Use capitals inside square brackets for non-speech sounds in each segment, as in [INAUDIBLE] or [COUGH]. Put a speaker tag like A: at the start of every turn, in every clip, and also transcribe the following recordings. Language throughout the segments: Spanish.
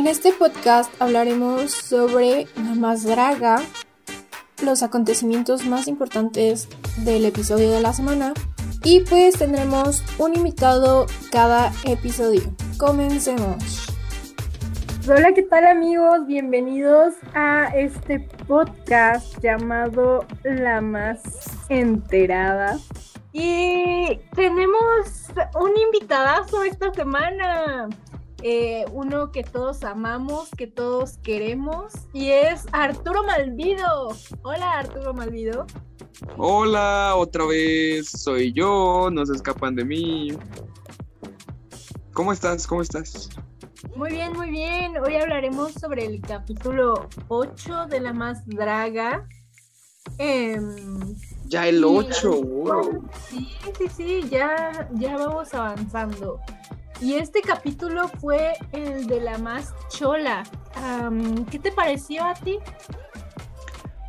A: En este podcast hablaremos sobre la más draga, los acontecimientos más importantes del episodio de la semana y pues tendremos un invitado cada episodio. Comencemos. Hola, ¿qué tal amigos? Bienvenidos a este podcast llamado La Más Enterada. Y tenemos un invitadazo esta semana. Eh, uno que todos amamos, que todos queremos, y es Arturo Malvido. Hola Arturo Malvido.
B: Hola, otra vez soy yo, no se escapan de mí. ¿Cómo estás? ¿Cómo estás?
A: Muy bien, muy bien. Hoy hablaremos sobre el capítulo 8 de La Más Draga. Em,
B: ya el 8, wow.
A: Sí, sí, sí, ya, ya vamos avanzando. Y este capítulo fue el de la más chola. ¿Qué te pareció a ti?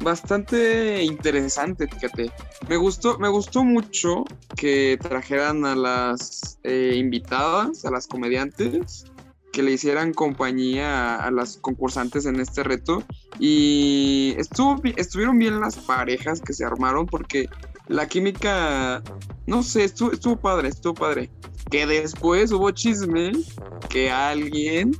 B: Bastante interesante, fíjate. Me gustó, me gustó mucho que trajeran a las eh, invitadas, a las comediantes, que le hicieran compañía a, las concursantes en este reto. Y estuvo, estuvieron bien las parejas que se armaron porque la química, no sé, estuvo, estuvo padre, estuvo padre que después hubo chisme que alguien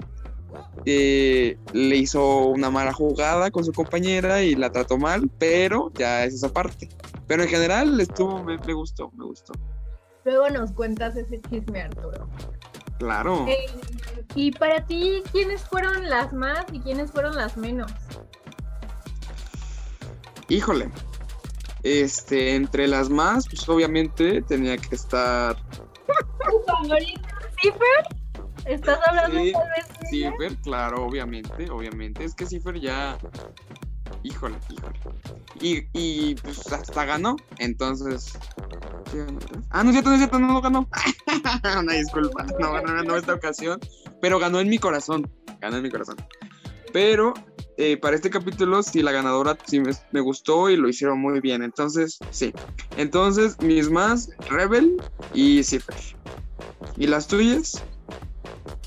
B: eh, le hizo una mala jugada con su compañera y la trató mal, pero ya es esa parte. Pero en general estuvo, me, gustó, me gustó.
A: Luego nos cuentas ese chisme, Arturo.
B: Claro.
A: Eh, y para ti, ¿quiénes fueron las más y quiénes fueron las menos?
B: Híjole. Este, entre las más, pues obviamente tenía que estar
A: ¿Cipher? ¿Estás hablando de
B: Cipher, claro, obviamente, obviamente. Es que Cipher ya. Híjole, híjole. Y, y pues hasta ganó, entonces. Ah, no es cierto, no es cierto, no ganó. [LAUGHS] Una disculpa, no, no ganó esta ocasión, pero ganó en mi corazón. Ganó en mi corazón. Pero eh, para este capítulo, sí, la ganadora sí me, gustó y lo hicieron muy bien. Entonces, sí. Entonces, mis más, Rebel y Cipher. ¿Y las tuyas?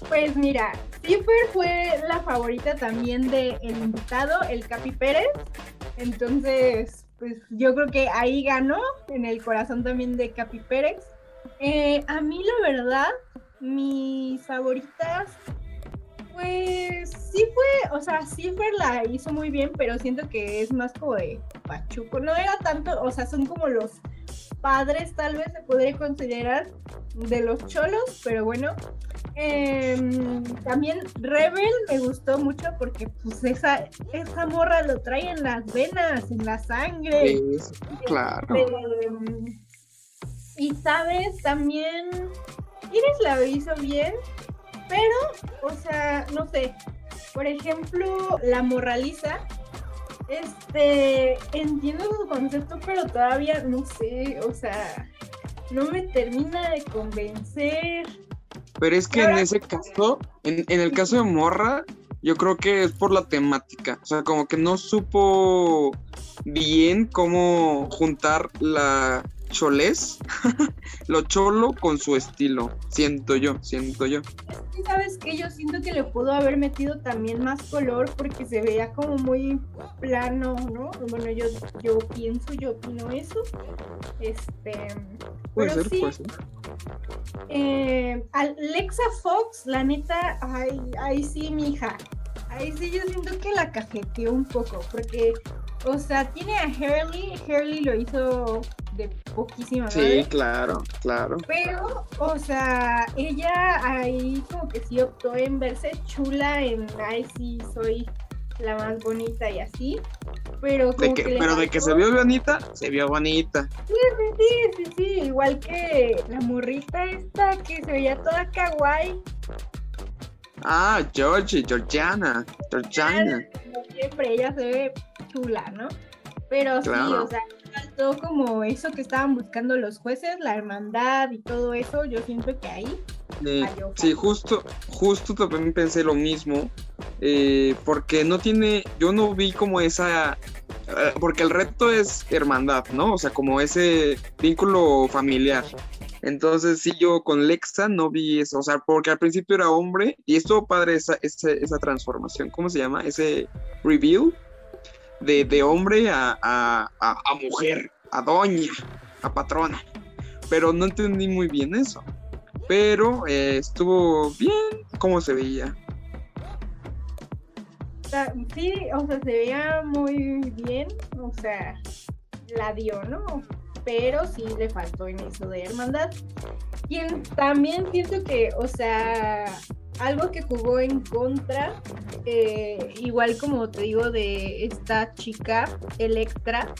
A: Pues mira, Cipher fue la favorita también del invitado, el Capi Pérez. Entonces, pues yo creo que ahí ganó, en el corazón también de Capi Pérez. Eh, a mí la verdad, mis favoritas pues sí fue, o sea, Silver la hizo muy bien, pero siento que es más como de Pachuco. No era tanto, o sea, son como los padres, tal vez se podría considerar, de los cholos, pero bueno. Em, también Rebel me gustó mucho porque pues esa, esa morra lo trae en las venas, en la sangre.
B: claro.
A: Em, y sabes, también Iris la hizo bien, pero, o sea, no sé, por ejemplo, la moraliza, este, entiendo su concepto, pero todavía no sé, o sea, no me termina de convencer.
B: Pero es que en ese caso, en, en el caso de Morra, yo creo que es por la temática. O sea, como que no supo bien cómo juntar la cholés, [LAUGHS] lo cholo con su estilo, siento yo, siento yo.
A: sabes que yo siento que le pudo haber metido también más color porque se veía como muy plano, ¿no? Bueno, yo, yo pienso, yo opino eso. Este,
B: puede ser, sí,
A: eh, Alexa Fox, la neta, ay, ahí sí, mija. Ahí sí yo siento que la cajeteó un poco, porque, o sea, tiene a Hurley, Hurley lo hizo de poquísima
B: Sí, claro, claro.
A: Pero, o sea, ella ahí como que sí optó en verse chula, en, ay, sí, soy la más bonita y así. Pero,
B: como que, pero de que se vio bonita, se vio bonita.
A: Sí, sí, sí, sí, sí, igual que la morrita esta que se veía toda kawaii.
B: Ah, Georgie, Georgiana, Georgiana.
A: siempre ella se ve chula, ¿no? Pero sí, o sea, faltó como eso que estaban buscando los jueces, la hermandad y todo eso, yo siento que ahí.
B: sí, justo, justo también pensé lo mismo, eh, porque no tiene, yo no vi como esa, eh, porque el reto es hermandad, ¿no? O sea, como ese vínculo familiar. Entonces, sí, yo con Lexa no vi eso, o sea, porque al principio era hombre y estuvo padre esa, esa, esa transformación, ¿cómo se llama? Ese reveal de, de hombre a, a, a, mujer, a doña, a patrona. Pero no entendí muy bien eso. Pero eh, estuvo bien cómo se veía.
A: Sí, o sea, se veía muy bien, o sea, la dio, ¿no? Pero sí le faltó en eso de hermandad. Y también siento que, o sea, algo que jugó en contra, eh, igual como te digo, de esta chica, Electra,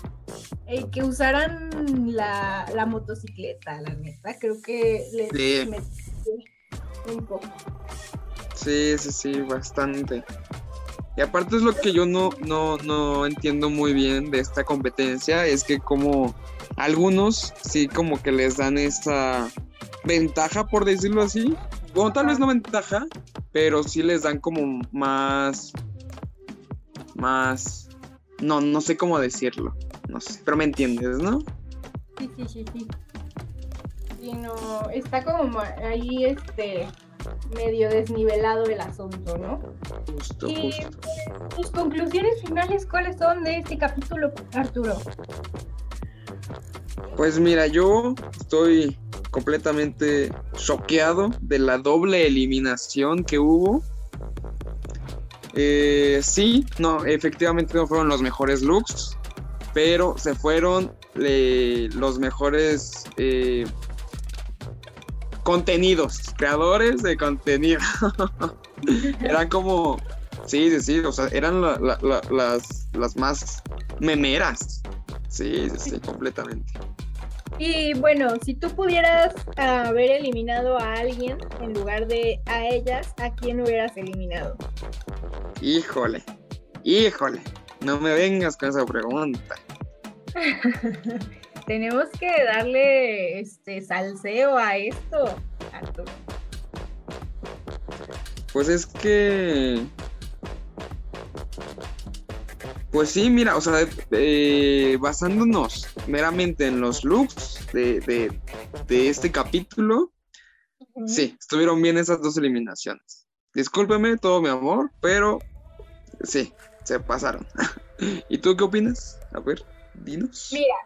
A: eh, que usaran la, motocicleta, la neta, creo que le sí. un poco.
B: Sí, sí, sí, bastante. Y aparte es lo que yo no, no, no entiendo muy bien de esta competencia, es que como algunos sí como que les dan esa ventaja, por decirlo así. Bueno, tal vez no ventaja, pero sí les dan como más... Más... No, no sé cómo decirlo. No sé, pero me entiendes, ¿no?
A: Sí, sí, sí, sí. Y no, está como ahí este medio desnivelado el asunto, ¿no?
B: Justo,
A: y tus conclusiones finales, ¿cuáles son de este capítulo, Arturo?
B: Pues mira, yo estoy completamente choqueado de la doble eliminación que hubo. Eh, sí, no, efectivamente no fueron los mejores looks, pero se fueron eh, los mejores eh, contenidos, creadores de contenido. [LAUGHS] eran como, sí, sí, sí, o sea, eran las, las más memeras. Sí, sí, sí, completamente.
A: Y bueno, si tú pudieras haber eliminado a alguien en lugar de a ellas, ¿a quién hubieras eliminado?
B: Híjole, híjole, no me vengas con esa pregunta. [LAUGHS]
A: tenemos que darle este salseo a esto, Arturo.
B: Pues es que. Pues sí, mira, o sea, eh, basándonos meramente en los looks de, este capítulo, sí, estuvieron bien esas dos eliminaciones. Discúlpeme todo mi amor, pero sí, se pasaron. [LAUGHS] ¿Y tú qué opinas? A ver, dinos.
A: Mira,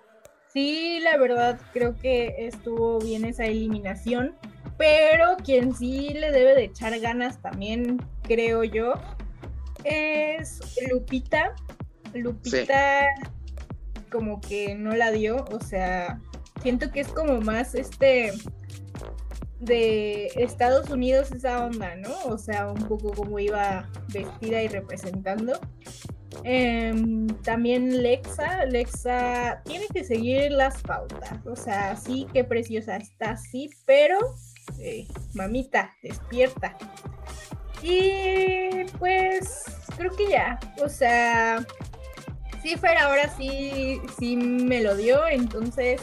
A: Sí, la verdad creo que estuvo bien esa eliminación, pero quien sí le debe de echar ganas también, creo yo, es Lupita. Lupita como que no la dio, o sea, siento que es como más este de Estados Unidos esa onda, ¿no? O sea, un poco como iba vestida y representando. Em, también Lexa, Lexa tiene que seguir las pautas, o sea, sí, qué preciosa está, sí, pero eh, mamita, despierta. Y pues creo que ya, o sea, Cifer ahora sí, sí me lo dio, entonces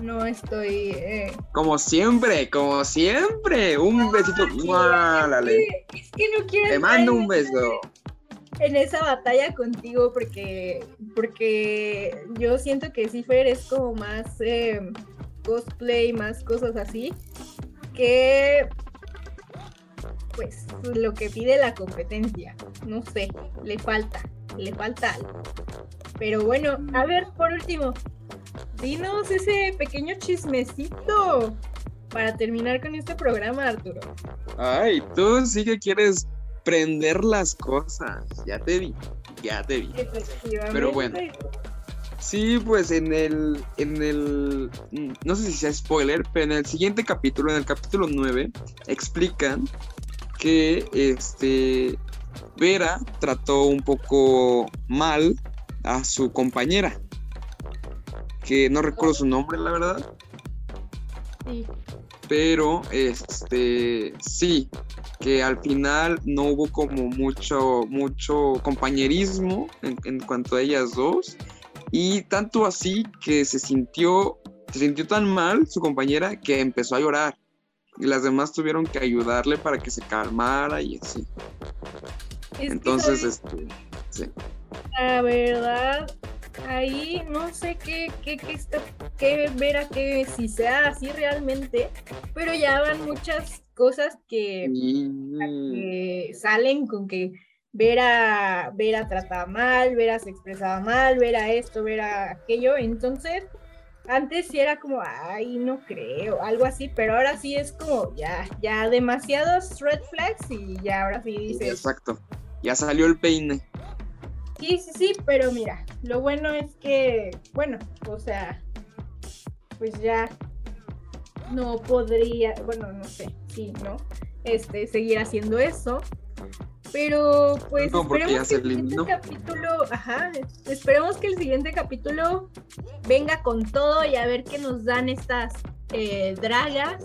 A: no estoy... Eh,
B: como siempre, como siempre, un besito.
A: es, que, no quiero...
B: Te mando un beso
A: en esa batalla contigo porque, porque yo siento que Cifer es como más em, cosplay, más cosas así, que pues lo que pide la competencia. No sé, le falta, le falta algo. Pero bueno, a ver, por último, dinos ese pequeño chismecito para terminar con este programa, Arturo.
B: Ay, tú sí que quieres prender las cosas. Ya te vi, ya te vi. Pero bueno. Sí, pues en el, en el, no sé si sea spoiler, pero en el siguiente capítulo, en el capítulo 9, explican que este Vera trató un poco mal a su compañera, que no recuerdo su nombre, la verdad.
A: Sí.
B: Pero, este, sí, que al final no hubo como mucho, mucho compañerismo en, cuanto a ellas dos. Y tanto así que se sintió, se sintió tan mal su compañera que empezó a llorar. Y las demás tuvieron que ayudarle para que se calmara y así. Entonces, este, sí.
A: La verdad, ahí no sé qué, qué, qué está, qué ver a qué, si sea así realmente, pero ya van muchas cosas que, que salen con que Vera, Vera trataba mal, Vera se expresaba mal, Vera esto, Vera aquello, entonces antes sí era como, ay, no creo, algo así, pero ahora sí es como, ya, ya demasiados red flags y ya ahora sí dice.
B: Exacto, ya salió el peine.
A: Sí, sí, sí, pero mira, lo bueno es que, bueno, o sea, pues ya no podría, bueno, no sé, sí, ¿no? Este, seguir haciendo eso. Pero pues esperemos que el siguiente capítulo, ajá, esperemos que el siguiente capítulo venga con todo y a ver qué nos dan estas eh, dragas.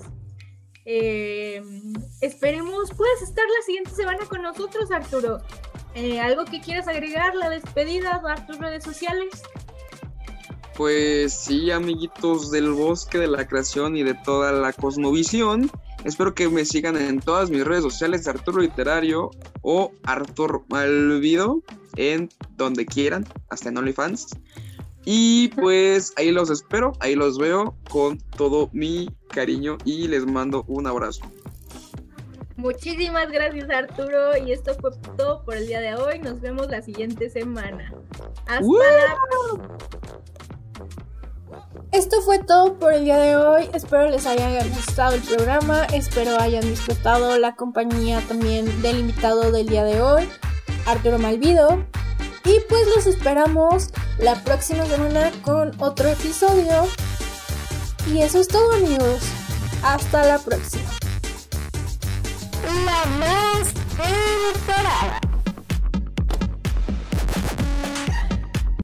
A: Eh, esperemos, puedes estar la siguiente semana con nosotros, Arturo. Eh, ¿Algo que quieras agregar? La despedida, dar tus redes sociales.
B: Pues sí, amiguitos del bosque de la creación y de toda la cosmovisión. Espero que me sigan en todas mis redes sociales, Arturo Literario o Arturo Malvido, en donde quieran, hasta en OnlyFans. Y pues ahí los espero, ahí los veo con todo mi cariño y les mando un abrazo.
A: Muchísimas gracias Arturo y esto fue todo por el día de hoy. Nos vemos la siguiente semana. Hasta la esto fue todo por el día de hoy. Espero les haya gustado el programa. Espero hayan disfrutado la compañía también del invitado del día de hoy, Arturo Malvido. Y pues los esperamos la próxima semana con otro episodio. Y eso es todo amigos. Hasta la próxima. La más temporada.